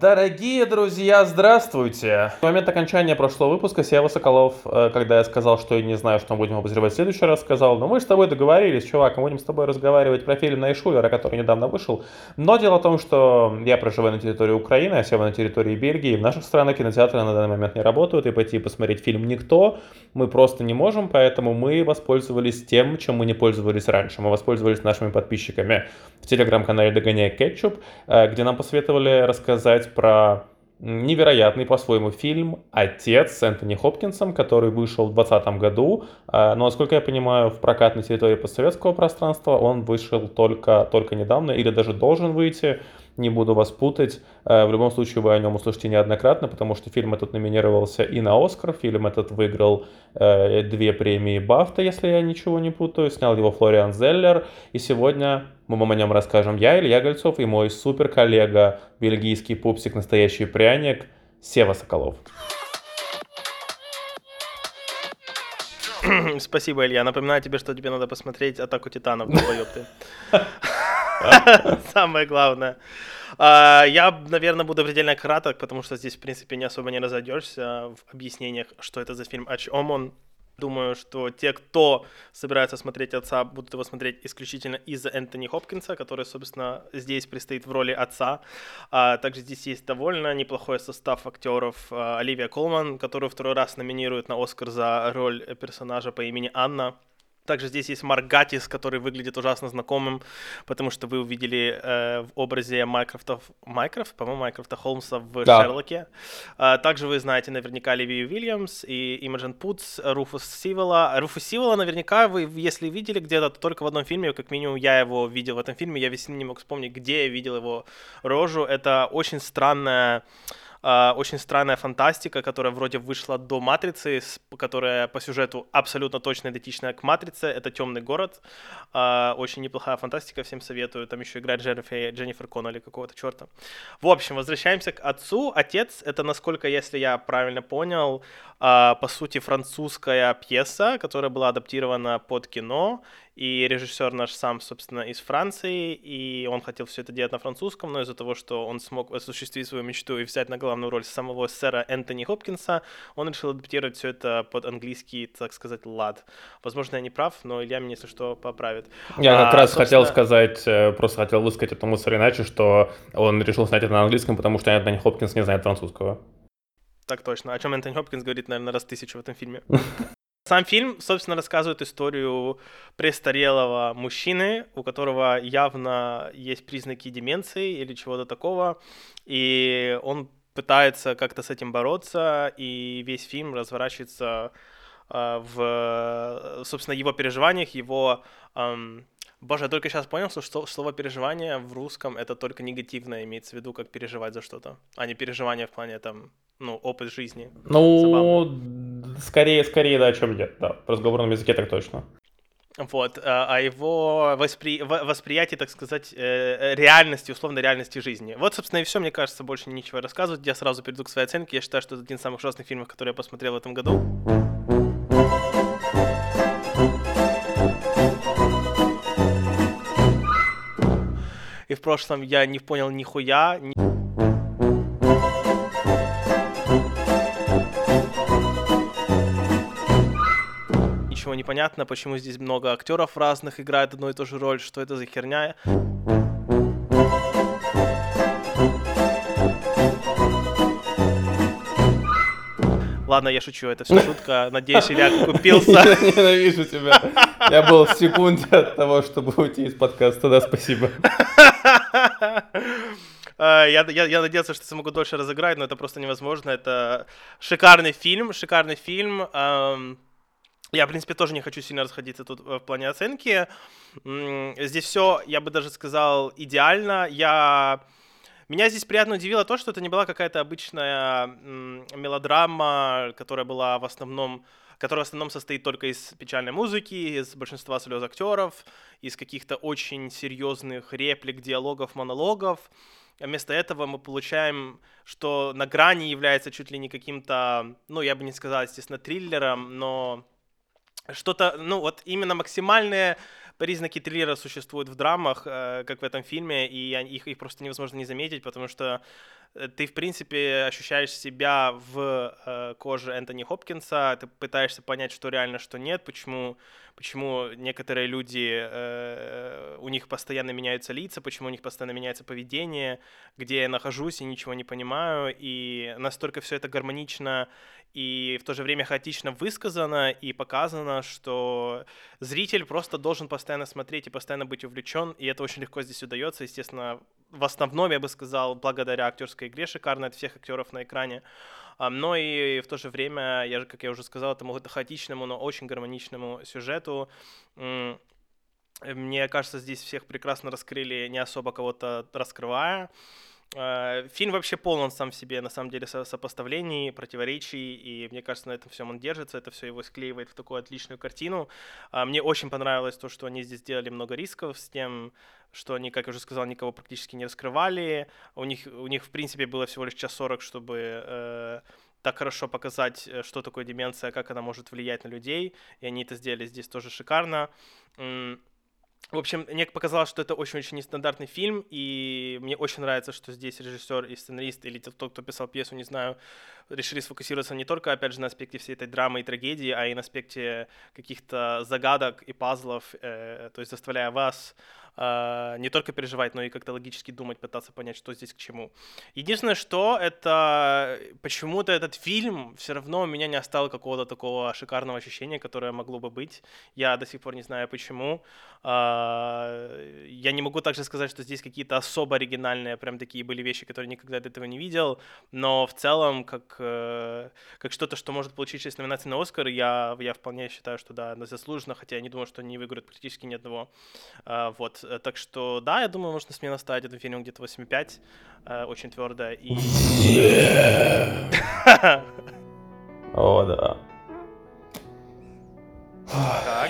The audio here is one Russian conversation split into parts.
Дорогие друзья, здравствуйте! В момент окончания прошлого выпуска Сева Соколов, э, когда я сказал, что я не знаю, что мы будем обозревать в следующий раз, сказал, ну мы с тобой договорились, чувак, мы будем с тобой разговаривать про фильм Найшулера, который недавно вышел. Но дело в том, что я проживаю на территории Украины, а Сева на территории Бельгии. В наших странах кинотеатры на данный момент не работают, и пойти посмотреть фильм никто мы просто не можем, поэтому мы воспользовались тем, чем мы не пользовались раньше. Мы воспользовались нашими подписчиками в телеграм-канале Догоняй Кетчуп, э, где нам посоветовали рассказать про невероятный по-своему фильм «Отец» с Энтони Хопкинсом, который вышел в 2020 году. А, но, насколько я понимаю, в прокат на территории постсоветского пространства он вышел только, только недавно или даже должен выйти не буду вас путать. Э, в любом случае вы о нем услышите неоднократно, потому что фильм этот номинировался и на Оскар. Фильм этот выиграл э, две премии Бафта, если я ничего не путаю. Снял его Флориан Зеллер. И сегодня мы вам о нем расскажем я, Илья Гольцов, и мой супер коллега, бельгийский пупсик, настоящий пряник, Сева Соколов. Спасибо, Илья. Напоминаю тебе, что тебе надо посмотреть «Атаку титанов», долбоёб Самое главное. А, я, наверное, буду предельно краток, потому что здесь, в принципе, не особо не разойдешься в объяснениях, что это за фильм, о чем он. Думаю, что те, кто собирается смотреть отца, будут его смотреть исключительно из-за Энтони Хопкинса, который, собственно, здесь предстоит в роли отца. А также здесь есть довольно неплохой состав актеров. А, Оливия Колман, которую второй раз номинируют на Оскар за роль персонажа по имени Анна. Также здесь есть Марк Гатис, который выглядит ужасно знакомым, потому что вы увидели э, в образе Майкрофта, Майкрофт, по-моему, Майкрофта Холмса в да. Шерлоке. А, также вы знаете наверняка Ливию Уильямс и Имаджин Путс, Руфус Сивола. Руфус Сивола наверняка вы, если видели где-то, то только в одном фильме, как минимум я его видел в этом фильме, я весь не мог вспомнить, где я видел его рожу. Это очень странная э, очень странная фантастика, которая вроде вышла до «Матрицы», которая по сюжету абсолютно точно идентичная к «Матрице». Это «Темный город». Э, очень неплохая фантастика, всем советую. Там еще играет Дженнифер, Дженнифер Коннелли какого-то черта. В общем, возвращаемся к отцу. Отец — это, насколько, если я правильно понял, э, по сути, французская пьеса, которая была адаптирована под кино, и режиссер наш сам, собственно, из Франции, и он хотел все это делать на французском, но из-за того, что он смог осуществить свою мечту и взять на главную роль самого сэра Энтони Хопкинса, он решил адаптировать все это под английский, так сказать, лад. Возможно, я не прав, но Илья меня, если что, поправит. Я как а, раз собственно... хотел сказать, э, просто хотел высказать эту мысль иначе, что он решил снять это на английском, потому что Энтони Хопкинс не знает французского. Так точно. О чем Энтони Хопкинс говорит, наверное, раз тысячу в этом фильме. Сам фильм, собственно, рассказывает историю престарелого мужчины, у которого явно есть признаки деменции или чего-то такого, и он пытается как-то с этим бороться, и весь фильм разворачивается э, в, собственно, его переживаниях, его... Эм, Боже, я только сейчас понял, что слово переживание в русском это только негативное имеется в виду, как переживать за что-то, а не переживание в плане там ну, опыт жизни. Ну, Забавно. скорее, скорее, да, о чем нет, да. В разговорном языке так точно. Вот, а, а его воспри... восприятие, так сказать, э, реальности, условно реальности жизни. Вот, собственно, и все, мне кажется, больше ничего рассказывать. Я сразу перейду к своей оценке. Я считаю, что это один из самых ужасных фильмов, которые я посмотрел в этом году. И в прошлом я не понял нихуя. Ни... ничего не понятно, почему здесь много актеров разных играет одну и ту же роль, что это за херня. Ладно, я шучу, это все шутка. Надеюсь, Илья купился. Я ненавижу тебя. Я был в секунде от того, чтобы уйти из подкаста. Да, спасибо. Э, я, я, я надеялся, что смогу дольше разыграть, но это просто невозможно. Это шикарный фильм, шикарный фильм. Эм, я, в принципе, тоже не хочу сильно расходиться тут э, в плане оценки. Здесь все, я бы даже сказал, идеально. Я... Меня здесь приятно удивило то, что это не была какая-то обычная мелодрама, которая была в основном которая в основном состоит только из печальной музыки, из большинства слез актеров, из каких-то очень серьезных реплик, диалогов, монологов. Вместо этого мы получаем, что на грани является чуть ли не каким-то, ну, я бы не сказал, естественно, триллером, но что-то, ну вот именно максимальные признаки триллера существуют в драмах, э, как в этом фильме, и их, их просто невозможно не заметить, потому что ты, в принципе, ощущаешь себя в э, коже Энтони Хопкинса, ты пытаешься понять, что реально, что нет, почему, почему некоторые люди, э, у них постоянно меняются лица, почему у них постоянно меняется поведение, где я нахожусь и ничего не понимаю, и настолько все это гармонично и в то же время хаотично высказано и показано, что зритель просто должен постоянно смотреть и постоянно быть увлечен, и это очень легко здесь удается, естественно, в основном, я бы сказал, благодаря актерской игре шикарной от всех актеров на экране, но и в то же время, я, как я уже сказал, этому хаотичному, но очень гармоничному сюжету, мне кажется, здесь всех прекрасно раскрыли, не особо кого-то раскрывая. Э, фильм вообще полон сам в себе, на самом деле, сопоставлений, противоречий, и мне кажется, на этом всем он держится, это все его склеивает в такую отличную картину. А, мне очень понравилось то, что они здесь сделали много рисков с тем, что они, как я уже сказал, никого практически не раскрывали. У них, у них в принципе, было всего лишь час сорок, чтобы э, так хорошо показать, э, что такое деменция, как она может влиять на людей, и они это сделали здесь тоже шикарно. В общем, мне показалось, что это очень-очень нестандартный фильм, и мне очень нравится, что здесь режиссер и сценарист, или тот, кто писал пьесу, не знаю, решили сфокусироваться не только, опять же, на аспекте всей этой драмы и трагедии, а и на аспекте каких-то загадок и пазлов, э, то есть заставляя вас не только переживать, но и как-то логически думать, пытаться понять, что здесь к чему. Единственное, что это почему-то этот фильм все равно у меня не оставил какого-то такого шикарного ощущения, которое могло бы быть. Я до сих пор не знаю почему. Э, я не могу также сказать, что здесь какие-то особо оригинальные, прям такие были вещи, которые никогда до этого не видел, но в целом, как, э, как что-то, что может получить 6 номинаций на Оскар, я, я вполне считаю, что да, заслуженно, хотя я не думаю, что они выиграют практически ни одного. Э, вот. Э, так что, да, я думаю, можно смело ставить этому фильму где-то 8,5. Э, очень твердо. И... О, да.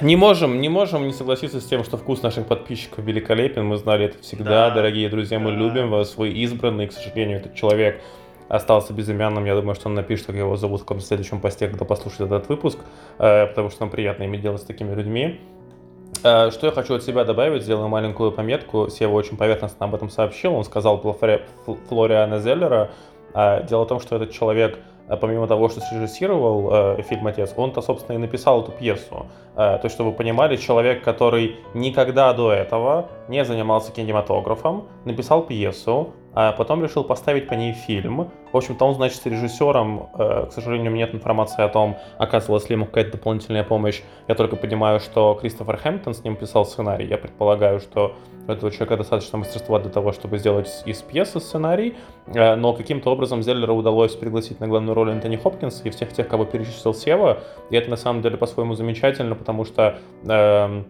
Не можем, не можем не согласиться с тем, что вкус наших подписчиков великолепен. Мы знали это всегда, да. дорогие друзья. Мы да. любим вас, вы избранный. К сожалению, этот человек остался безымянным. Я думаю, что он напишет, как его зовут в каком-то следующем посте, когда послушает этот выпуск, э, потому что нам приятно иметь дело с такими людьми. Э, что я хочу от себя добавить, сделаю маленькую пометку. Сева очень поверхностно об этом сообщил. Он сказал Флориана Зеллера. Э, дело в том, что этот человек э, помимо того, что срежиссировал фильм «Отец», он-то, собственно, и написал эту пьесу. То есть, чтобы вы понимали, человек, который никогда до этого не занимался кинематографом, написал пьесу, а потом решил поставить по ней фильм. В общем-то, он, значит, режиссером, э, к сожалению, нет информации о том, оказывалась ли ему какая-то дополнительная помощь. Я только понимаю, что Кристофер Хэмптон с ним писал сценарий. Я предполагаю, что у этого человека достаточно мастерства для того, чтобы сделать из пьесы сценарий, э, но каким-то образом Зеллеру удалось пригласить на главную роль Энтони Хопкинса и всех тех, кого перечислил Сева, и это на самом деле по-своему замечательно, потому что э,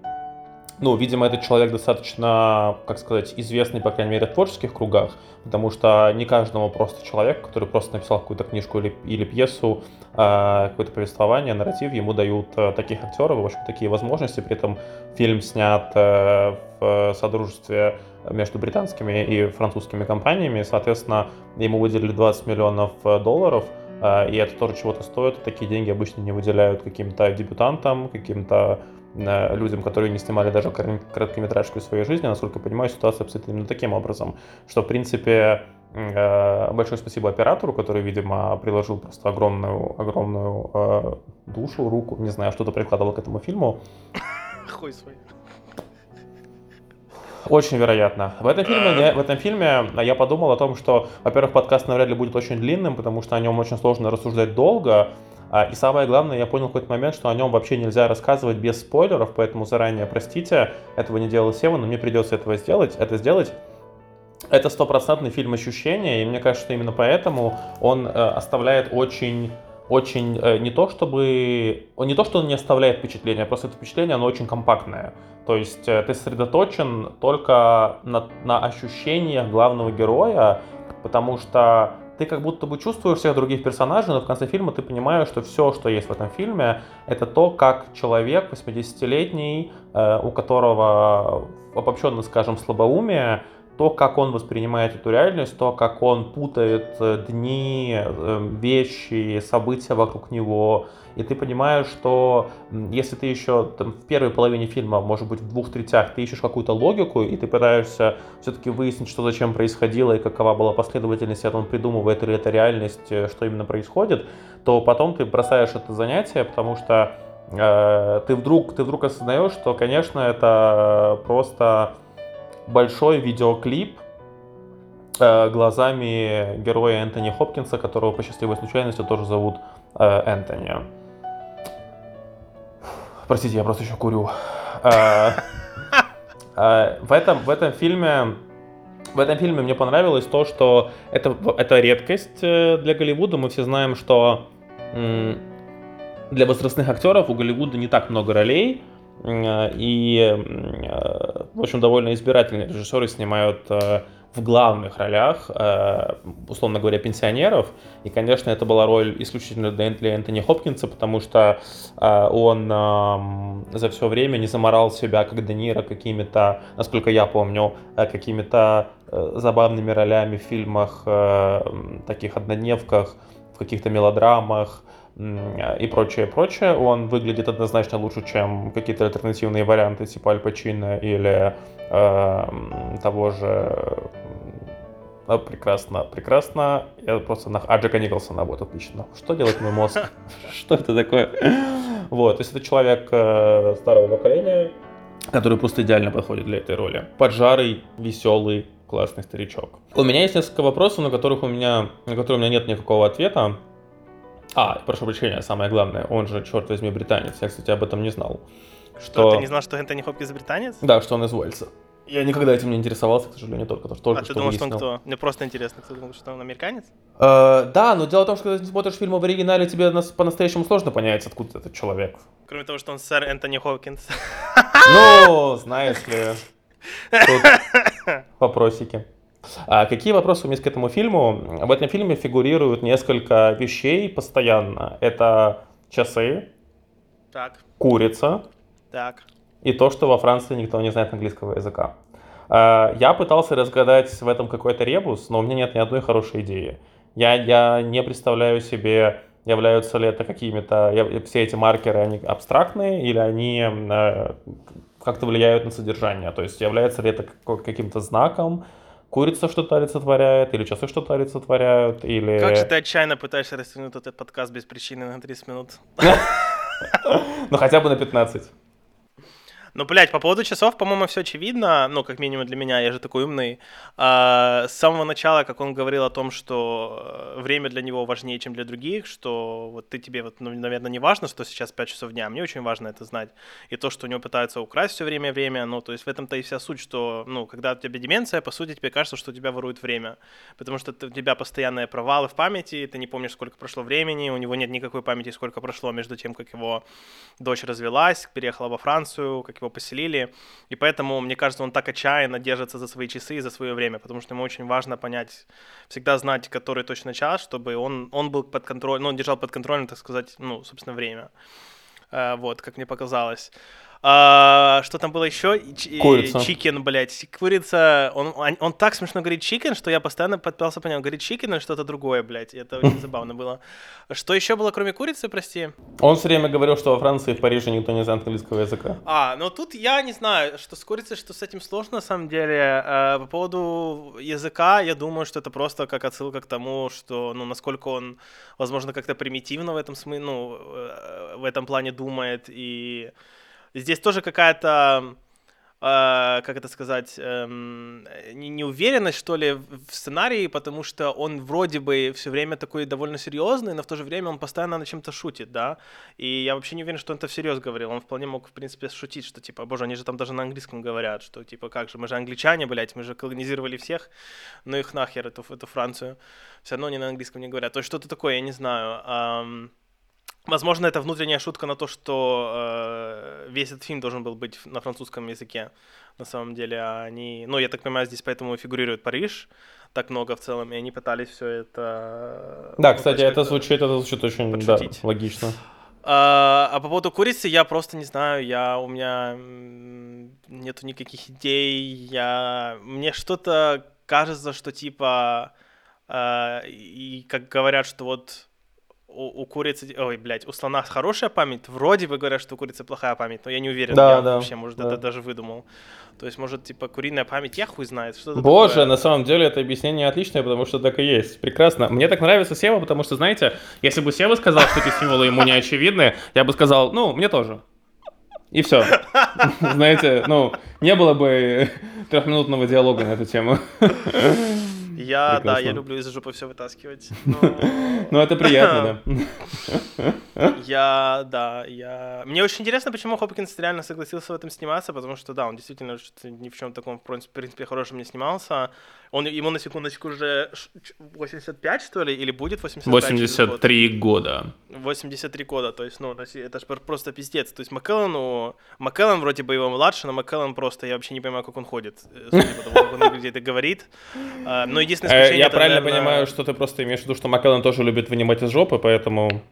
ну, видимо, этот человек достаточно, как сказать, известный, по крайней мере, в творческих кругах, потому что не каждому просто человек, который просто написал какую-то книжку или, или пьесу, э, какое-то повествование, нарратив, ему дают э, таких актеров, в общем, такие возможности. При этом фильм снят э, в содружестве между британскими и французскими компаниями, соответственно, ему выделили 20 миллионов долларов, и это тоже чего-то стоит. Такие деньги обычно не выделяют каким-то дебютантам, каким-то людям, которые не снимали даже короткометражку в своей жизни. Насколько я понимаю, ситуация обстоит именно таким образом, что, в принципе, э, большое спасибо оператору, который, видимо, приложил просто огромную, огромную э, душу, руку, не знаю, что-то прикладывал к этому фильму. Хуй свой. Очень вероятно. В этом фильме, в этом фильме я подумал о том, что, во-первых, подкаст навряд ли будет очень длинным, потому что о нем очень сложно рассуждать долго. А, и самое главное, я понял в какой-то момент, что о нем вообще нельзя рассказывать без спойлеров, поэтому заранее простите, этого не делал Сева, но мне придется этого сделать, это сделать. Это стопроцентный фильм ощущения, и мне кажется, что именно поэтому он э, оставляет очень очень э, не то чтобы не то что он не оставляет впечатления, просто это впечатление оно очень компактное. То есть э, ты сосредоточен только на, на ощущениях главного героя, потому что ты как будто бы чувствуешь всех других персонажей, но в конце фильма ты понимаешь, что все, что есть в этом фильме, это то, как человек 80-летний, э, у которого обобщенно, скажем, слабоумие, то, как он воспринимает эту реальность, то, как он путает э, дни, э, вещи, события вокруг него. И ты понимаешь, что если ты еще там, в первой половине фильма, может быть, в двух третях, ты ищешь какую-то логику, и ты пытаешься все-таки выяснить, что зачем происходило, и какова была последовательность, и он придумывает, или это реальность, э, что именно происходит, то потом ты бросаешь это занятие, потому что э, ты, вдруг, ты вдруг осознаешь, что, конечно, это просто большой видеоклип э, глазами героя Энтони Хопкинса, которого по счастливой случайности тоже зовут э, Энтони. Простите, я просто еще курю. Э, э, в, этом, в этом фильме в этом фильме мне понравилось то, что это, это редкость э, для Голливуда. Мы все знаем, что для возрастных актеров у Голливуда не так много ролей. И, в общем, довольно избирательные режиссеры снимают э, в главных ролях, условно говоря, пенсионеров. И, конечно, это была роль исключительно для Энтони Хопкинса, потому что он за все время не заморал себя, как Де Ниро, какими-то, насколько я помню, какими-то забавными ролями в фильмах, таких однодневках, в каких-то мелодрамах, и прочее, прочее, он выглядит однозначно лучше, чем какие-то альтернативные варианты типа Аль Пачино или э, того же э, прекрасно, прекрасно. Я просто на А Джека Николсона, вот, отлично. Что делает мой мозг? Что это такое? Вот, то есть это человек э, старого поколения, который просто идеально подходит для этой роли. Поджарый, веселый, классный старичок. У меня есть несколько вопросов, на которых у меня, на которые у меня нет никакого ответа. А, прошу прощения, самое главное, он же, черт возьми, британец. Я, кстати, об этом не знал. Что, что... ты не знал, что Энтони Хопкинс британец? Да, что он из Уэльса. Я никогда этим не интересовался, к сожалению, только, только а что ты думал, что он кто? Мне просто интересно, кто думал, что он американец? Э, да, но дело в том, что когда ты смотришь фильм в оригинале, тебе по-настоящему сложно понять, откуда этот человек. Кроме того, что он сэр Энтони Хопкинс. Ну, знаешь ли, тут вопросики. А какие вопросы у меня к этому фильму? В этом фильме фигурируют несколько вещей постоянно. Это часы, так. курица так. и то, что во Франции никто не знает английского языка. А, я пытался разгадать в этом какой-то ребус, но у меня нет ни одной хорошей идеи. Я, я не представляю себе, являются ли это какими-то... Все эти маркеры, они абстрактные или они э, как-то влияют на содержание? То есть является ли это каким-то знаком, курица что-то олицетворяет, или часы что-то олицетворяют, или... Как же ты отчаянно пытаешься растянуть этот подкаст без причины на 30 минут? Ну, хотя бы на 15. Ну, блядь, по поводу часов, по-моему, все очевидно, ну, как минимум для меня, я же такой умный. А, с самого начала, как он говорил о том, что э, время для него важнее, чем для других, что вот ты тебе, вот, ну, наверное, не важно, что сейчас 5 часов дня, мне очень важно это знать. И то, что у него пытаются украсть все время время, ну, то есть в этом-то и вся суть, что, ну, когда у тебя деменция, по сути, тебе кажется, что у тебя воруют время, потому что у тебя постоянные провалы в памяти, ты не помнишь, сколько прошло времени, у него нет никакой памяти, сколько прошло между тем, как его дочь развелась, переехала во Францию, как его его поселили, и поэтому, мне кажется, он так отчаянно держится за свои часы и за свое время, потому что ему очень важно понять, всегда знать, который точно час, чтобы он, он был под контролем, ну, он держал под контролем, так сказать, ну, собственно, время. Uh, вот, как мне показалось. А, что там было еще? Курица. Chicken, блядь. Курица. Он, он, он так смешно говорит chicken, что я постоянно подпялся по нему. Говорит chicken или что-то другое, блядь. Это очень забавно было. Что еще было, кроме курицы, прости? Он все время говорил, что во Франции и в Париже никто не знает английского языка. А, ну тут я не знаю, что с курицей, что с этим сложно, на самом деле. По поводу языка, я думаю, что это просто как отсылка к тому, что, ну, насколько он, возможно, как-то примитивно в этом смысле, ну, э, в этом плане думает и Здесь тоже какая-то, э, как это сказать, э, неуверенность, что ли, в сценарии, потому что он вроде бы все время такой довольно серьезный, но в то же время он постоянно над чем-то шутит, да. И я вообще не уверен, что он это всерьез говорил. Он вполне мог, в принципе, шутить, что типа, боже, они же там даже на английском говорят, что типа, как же, мы же англичане, блядь, мы же колонизировали всех, ну их нахер, эту, эту Францию. Все равно они на английском не говорят. То есть что-то такое, я не знаю. Um, Возможно, это внутренняя шутка на то, что э, весь этот фильм должен был быть на французском языке. На самом деле, они, ну, я так понимаю, здесь поэтому фигурирует Париж так много в целом, и они пытались все это. Да, ну, кстати, это звучит, это звучит очень да, логично. А, а по поводу курицы я просто не знаю, я у меня нету никаких идей, я мне что-то кажется, что типа э, и как говорят, что вот у, у курицы, ой, блядь, у слона хорошая память, вроде бы говорят, что у курицы плохая память, но я не уверен, да, я да, вообще, может, да. это даже выдумал. То есть, может, типа, куриная память, я хуй знает, что Боже, такое. на самом деле это объяснение отличное, потому что так и есть. Прекрасно. Мне так нравится Сева, потому что, знаете, если бы Сева сказал, что эти символы ему не очевидны, я бы сказал, ну, мне тоже. И все. Знаете, ну, не было бы трехминутного диалога на эту тему. Я, да, Прекрасно. я люблю из жопы все вытаскивать. Ну, это приятно, да. Я, да, я... Мне очень интересно, почему Хопкинс реально согласился в этом сниматься, потому что, да, он действительно ни в чем таком, в принципе, хорошем не снимался. Он, ему, на секундочку, уже ш- ч- 85, что ли, или будет 85? через год? 83 года. 83 года, то есть, ну, это же просто пиздец. То есть Маккеллену... Маккеллен вроде бы его младше, но Маккеллен просто, я вообще не понимаю, как он ходит, судя по тому, как он и говорит. А, Но единственное Э, исключение... Я правильно понимаю, что ты просто имеешь в виду, что Маккеллен тоже любит вынимать из жопы, поэтому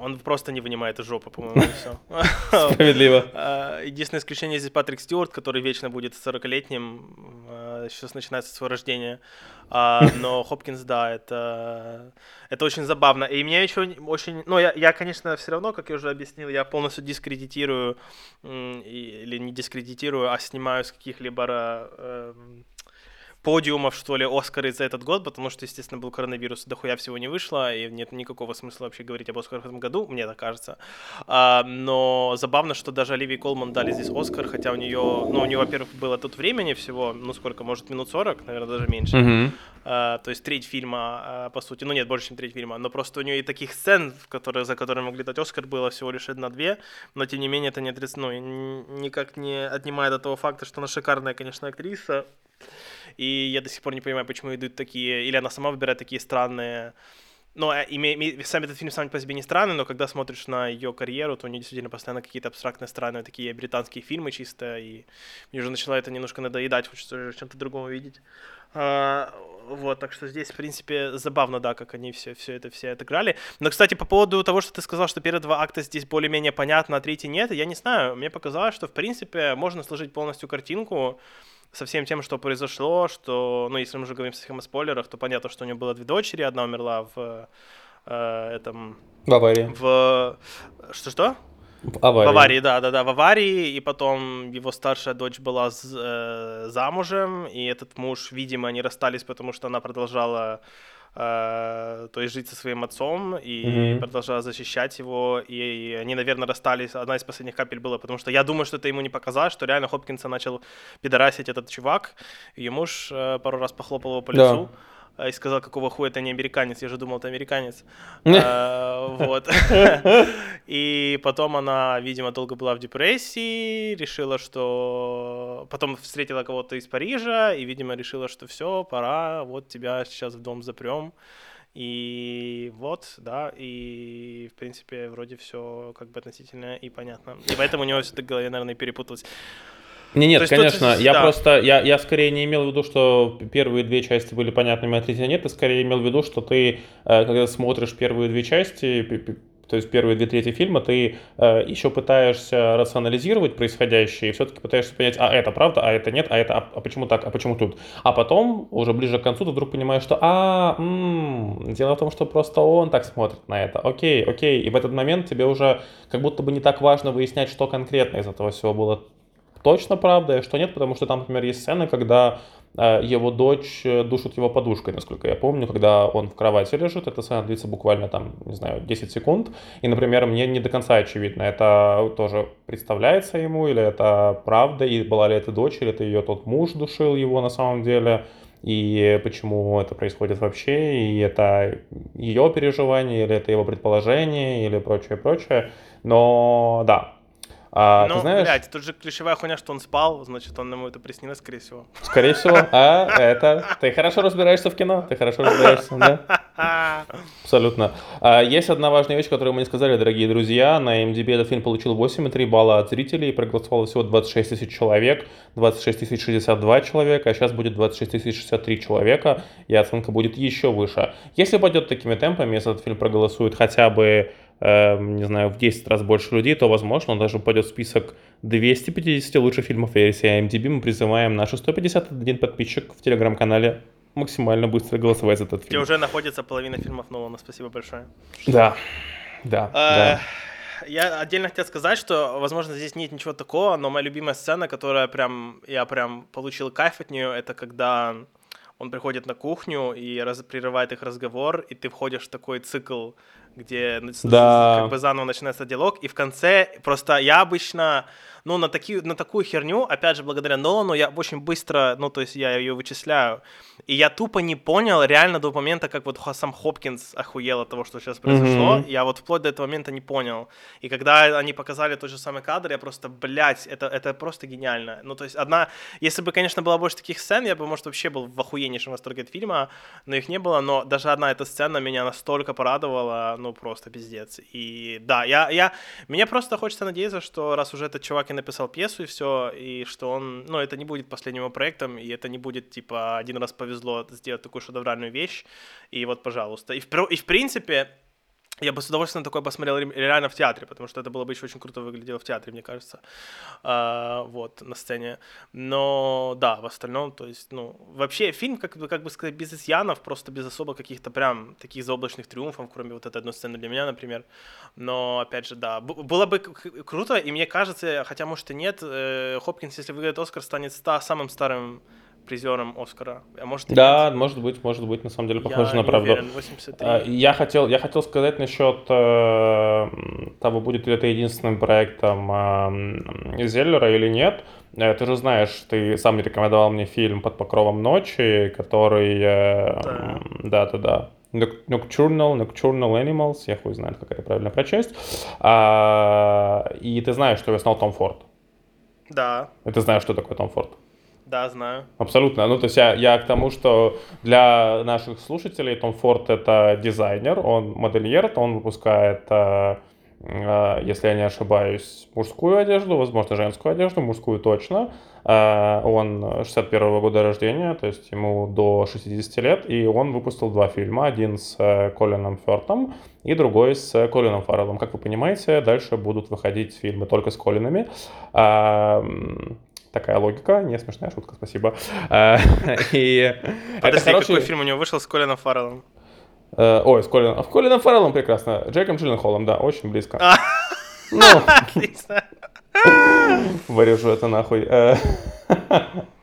Он просто не вынимает из жопы, по-моему, и все. справедливо. А, Единственное исключение здесь Патрик Стюарт, который вечно будет 40-летним, а, сейчас начинается свое рождение. А, Но Хопкинс, да, это, это очень забавно. И мне еще очень... Ну, я, я, конечно, все равно, как я уже объяснил, я полностью дискредитирую, или не дискредитирую, а снимаю с каких-либо э, подиумов, что ли, Оскары за этот год, потому что, естественно, был коронавирус, дохуя всего не вышло, и нет никакого смысла вообще говорить об Оскарах в этом году, мне так кажется. А, но забавно, что даже Оливии Колман дали здесь Оскар, хотя у нее, ну, у нее, во-первых, было тут времени всего, ну, сколько, может, минут 40, наверное, даже меньше. Мгм. А, то есть треть фильма, а, по сути, ну нет, больше, чем треть фильма, но просто у нее и таких сцен, в которые, за которые могли дать Оскар, было всего лишь одна-две, но тем не менее это не отрицает, ну, никак не отнимает от того факта, что она шикарная, конечно, актриса, и я до сих пор не понимаю, почему идут такие, или она сама выбирает такие странные, ну, а име- сам этот фильм сам по себе не странный, но когда смотришь на ее карьеру, то у нее действительно постоянно какие-то абстрактные, странные такие британские фильмы чисто, и мне уже начала это немножко надоедать, хочется чем-то другом увидеть. А, вот, так что здесь, в принципе, забавно, да, как они все, все это все отыграли. Но, кстати, по поводу того, что ты сказал, что первые два акта здесь более-менее понятно, а третий нет, я не знаю. Мне показалось, что, в принципе, можно сложить полностью картинку со всем тем, что произошло, что, ну, если мы уже говорим совсем о спойлерах, то понятно, что у него было две дочери, одна умерла в э, этом, В аварии. в... Что-что? В аварии. В аварии, да, да, да, в аварии, и потом его старшая дочь была э, замужем, и этот муж, видимо, они расстались, потому что она продолжала, э, то есть жить со своим отцом и Мгм. продолжала защищать его, и они, наверное, расстались. Одна из последних капель была, потому что я думаю, что это ему не показалось, что реально Хопкинса начал пидорасить этот чувак, ее муж э, пару раз похлопал его по Да. лицу. э, И сказал, какого хуя это не американец, я же думал, это американец. Э, Вот. И потом она, видимо, долго была в депрессии, решила, что... Потом встретила кого-то из Парижа и, видимо, решила, что все, пора, вот тебя сейчас в дом запрем. И вот, да, и, в принципе, вроде все как бы относительно и понятно. И поэтому у него все это в голове, наверное, перепуталось. Не, нет, есть тут конечно. же- Я да. просто, я, я скорее не имел в виду, что первые две части были понятными, а третья нет. Я скорее имел в виду, что ты, э, когда смотришь первые две части, то есть первые две трети фильма, ты э, еще пытаешься рационализировать происходящее и все-таки пытаешься понять, а это правда, а это нет, а это, а, а почему так, а почему тут. А потом, уже ближе к концу, ты вдруг понимаешь, что, а, м, дело в том, что просто он так смотрит на это. Окей, окей. И в этот момент тебе уже как будто бы не так важно выяснять, что конкретно из этого всего было точно правда, и что нет, потому что там, например, есть сцены, когда э, его дочь э, душит его подушкой, насколько я помню, когда он в кровати лежит, эта сцена длится буквально там, не знаю, 10 секунд, и, например, мне не до конца очевидно, это тоже представляется ему, или это правда, и была ли это дочь, или это ее тот муж душил его на самом деле, и почему это происходит вообще, и это ее переживание, или это его предположение, или прочее, прочее, но да, а, ну, ты знаешь, блядь, тут же ключевая хуйня, что он спал, значит, он ему это приснилось, скорее всего. скорее всего, а это... Ты хорошо разбираешься в кино, ты хорошо разбираешься, да? Абсолютно. А, Есть одна важная вещь, которую мы не сказали, дорогие друзья. На MDB этот фильм получил 8,3 балла от зрителей, проголосовало всего 26 тысяч человек, 26 тысяч 62 человека, а сейчас будет 26 тысяч 63 человека, и оценка будет еще выше. Если пойдет такими темпами, если этот фильм проголосует хотя бы не знаю, в 10 раз больше людей, то, возможно, он даже попадет в список 250 лучших фильмов версии IMDb. Мы призываем наши 151 подписчик в телеграм-канале максимально быстро голосовать за этот фильм. Где уже находится половина фильмов Нолана. Спасибо большое. Да, да, да. Я отдельно хотел сказать, что, возможно, здесь нет ничего такого, но моя любимая сцена, которая прям, я прям получил кайф от нее, это когда он приходит на кухню и раз, прерывает их разговор, и ты входишь в такой цикл, где да. как бы заново начинается диалог, и в конце просто я обычно ну, на, такие, на такую херню, опять же, благодаря Нолану, я очень быстро, ну, то есть я ее вычисляю. И я тупо не понял реально до момента, как вот сам Хопкинс охуел от того, что сейчас произошло. Mm-hmm. Я вот вплоть до этого момента не понял. И когда они показали тот же самый кадр, я просто, блядь, это, это просто гениально. Ну, то есть одна... Если бы, конечно, было больше таких сцен, я бы, может, вообще был в охуеннейшем восторге от фильма, но их не было. Но даже одна эта сцена меня настолько порадовала, ну, просто пиздец. И да, я... я... Мне просто хочется надеяться, что раз уже этот чувак и написал пьесу и все, и что он, ну, это не будет последним его проектом, и это не будет, типа, один раз повезло сделать такую шедевральную вещь, и вот, пожалуйста. И в, и в принципе, я бы с удовольствием такое посмотрел реально в театре, потому что это было бы еще очень круто выглядело в театре, мне кажется, а, вот, на сцене. Но, да, в остальном, то есть, ну, вообще фильм, как бы, как бы сказать, без изъянов, просто без особо каких-то прям таких заоблачных триумфов, кроме вот этой одной сцены для меня, например. Но, опять же, да, было бы круто, и мне кажется, хотя, может, и нет, э, Хопкинс, если выиграет Оскар, станет ста- самым старым призером Оскара. А может, да, нет? может быть, может быть, на самом деле похоже я на правду. Уверен, 83. А, я хотел, я хотел сказать насчет э, того, будет ли это единственным проектом э, Зеллера или нет. Э, ты же знаешь, ты сам рекомендовал мне фильм «Под покровом ночи», который... Да. да, да, да. Nocturnal, Nocturnal Animals, я хуй знает, как это правильно прочесть. А, и ты знаешь, что я снял Том Форд. Да. И ты знаешь, что такое Том Форд. Да, знаю. Абсолютно. Ну, то есть я, я к тому, что для наших слушателей Том Форд это дизайнер, он модельер, он выпускает, э, э, если я не ошибаюсь, мужскую одежду, возможно, женскую одежду, мужскую точно. Э, он 61 -го года рождения, то есть ему до 60 лет, и он выпустил два фильма, один с Колином Фёртом и другой с Колином Фарреллом. Как вы понимаете, дальше будут выходить фильмы только с Колинами. Э, Такая логика, не смешная шутка, спасибо. А, и Подожди, какой фильм у него вышел с Колином Фарреллом? Э, ой, с Колином, с Колином Фарреллом прекрасно. Джейком Джилленхолом, да, очень близко. А. Ну, отлично. Вырежу это нахуй. Э,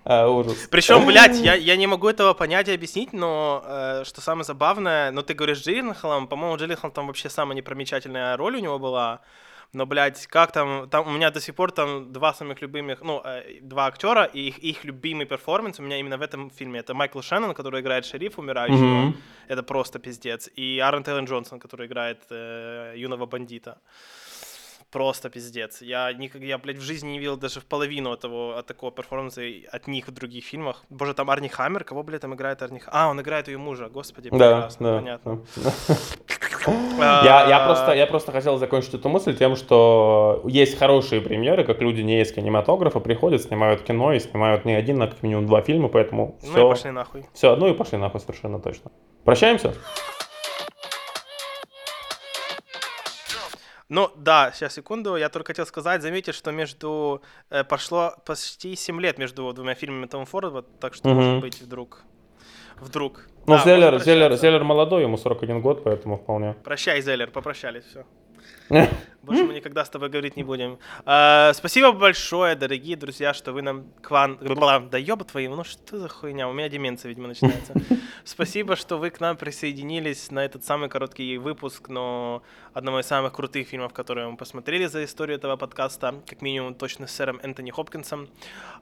а, ужас. Причем, блядь, я, я не могу этого понять и объяснить, но э, что самое забавное, ну ты говоришь Джилленхолом, по-моему, Джилленхол там вообще самая непромечательная роль у него была. Но, блядь, как там, там у меня до сих пор там два самых любимых, ну, э, два актера, и их, их любимый перформанс у меня именно в этом фильме. Это Майкл Шеннон, который играет шериф умирающего. Mm-hmm. Это просто пиздец. И Аарон Тейлор Джонсон, который играет э, юного бандита просто пиздец. Я, никак, я, блядь, в жизни не видел даже в половину этого, от такого перформанса от них в других фильмах. Боже, там Арни Хаммер, кого, блядь, там играет Арни Хаммер? А, он играет ее мужа, господи, да, да, понятно. Я, я, просто, я просто хотел закончить эту мысль тем, что есть хорошие примеры, как люди не из кинематографа приходят, снимают кино и снимают не один, а как минимум два фильма, поэтому все... Ну и пошли нахуй. Все, ну и пошли нахуй, совершенно точно. Прощаемся? Ну да, сейчас секунду, я только хотел сказать, заметьте, что между э, прошло почти 7 лет между двумя фильмами Тома Форда, так что, угу. может быть, вдруг Вдруг. Ну, да, Зеллер, Зеллер, Зеллер молодой, ему 41 год, поэтому вполне. Прощай, Зеллер, попрощались, все. Больше мы никогда с тобой говорить не будем. А, спасибо большое, дорогие друзья, что вы нам к вам... Да ёба твою, ну что за хуйня? У меня деменция, видимо, начинается. Спасибо, что вы к нам присоединились на этот самый короткий выпуск, но одного из самых крутых фильмов, которые мы посмотрели за историю этого подкаста, как минимум точно с сэром Энтони Хопкинсом.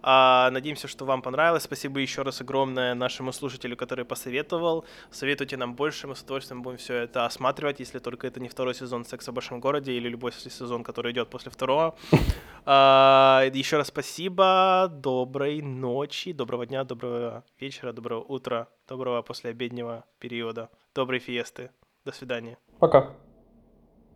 А, надеемся, что вам понравилось. Спасибо еще раз огромное нашему слушателю, который посоветовал. Советуйте нам больше, мы с удовольствием будем все это осматривать, если только это не второй сезон «Секса в большом городе» или любой сезон, который идет после второго. А, еще раз спасибо, доброй ночи, доброго дня, доброго вечера, доброго утра, доброго послеобеднего периода, доброй фиесты. До свидания. Пока.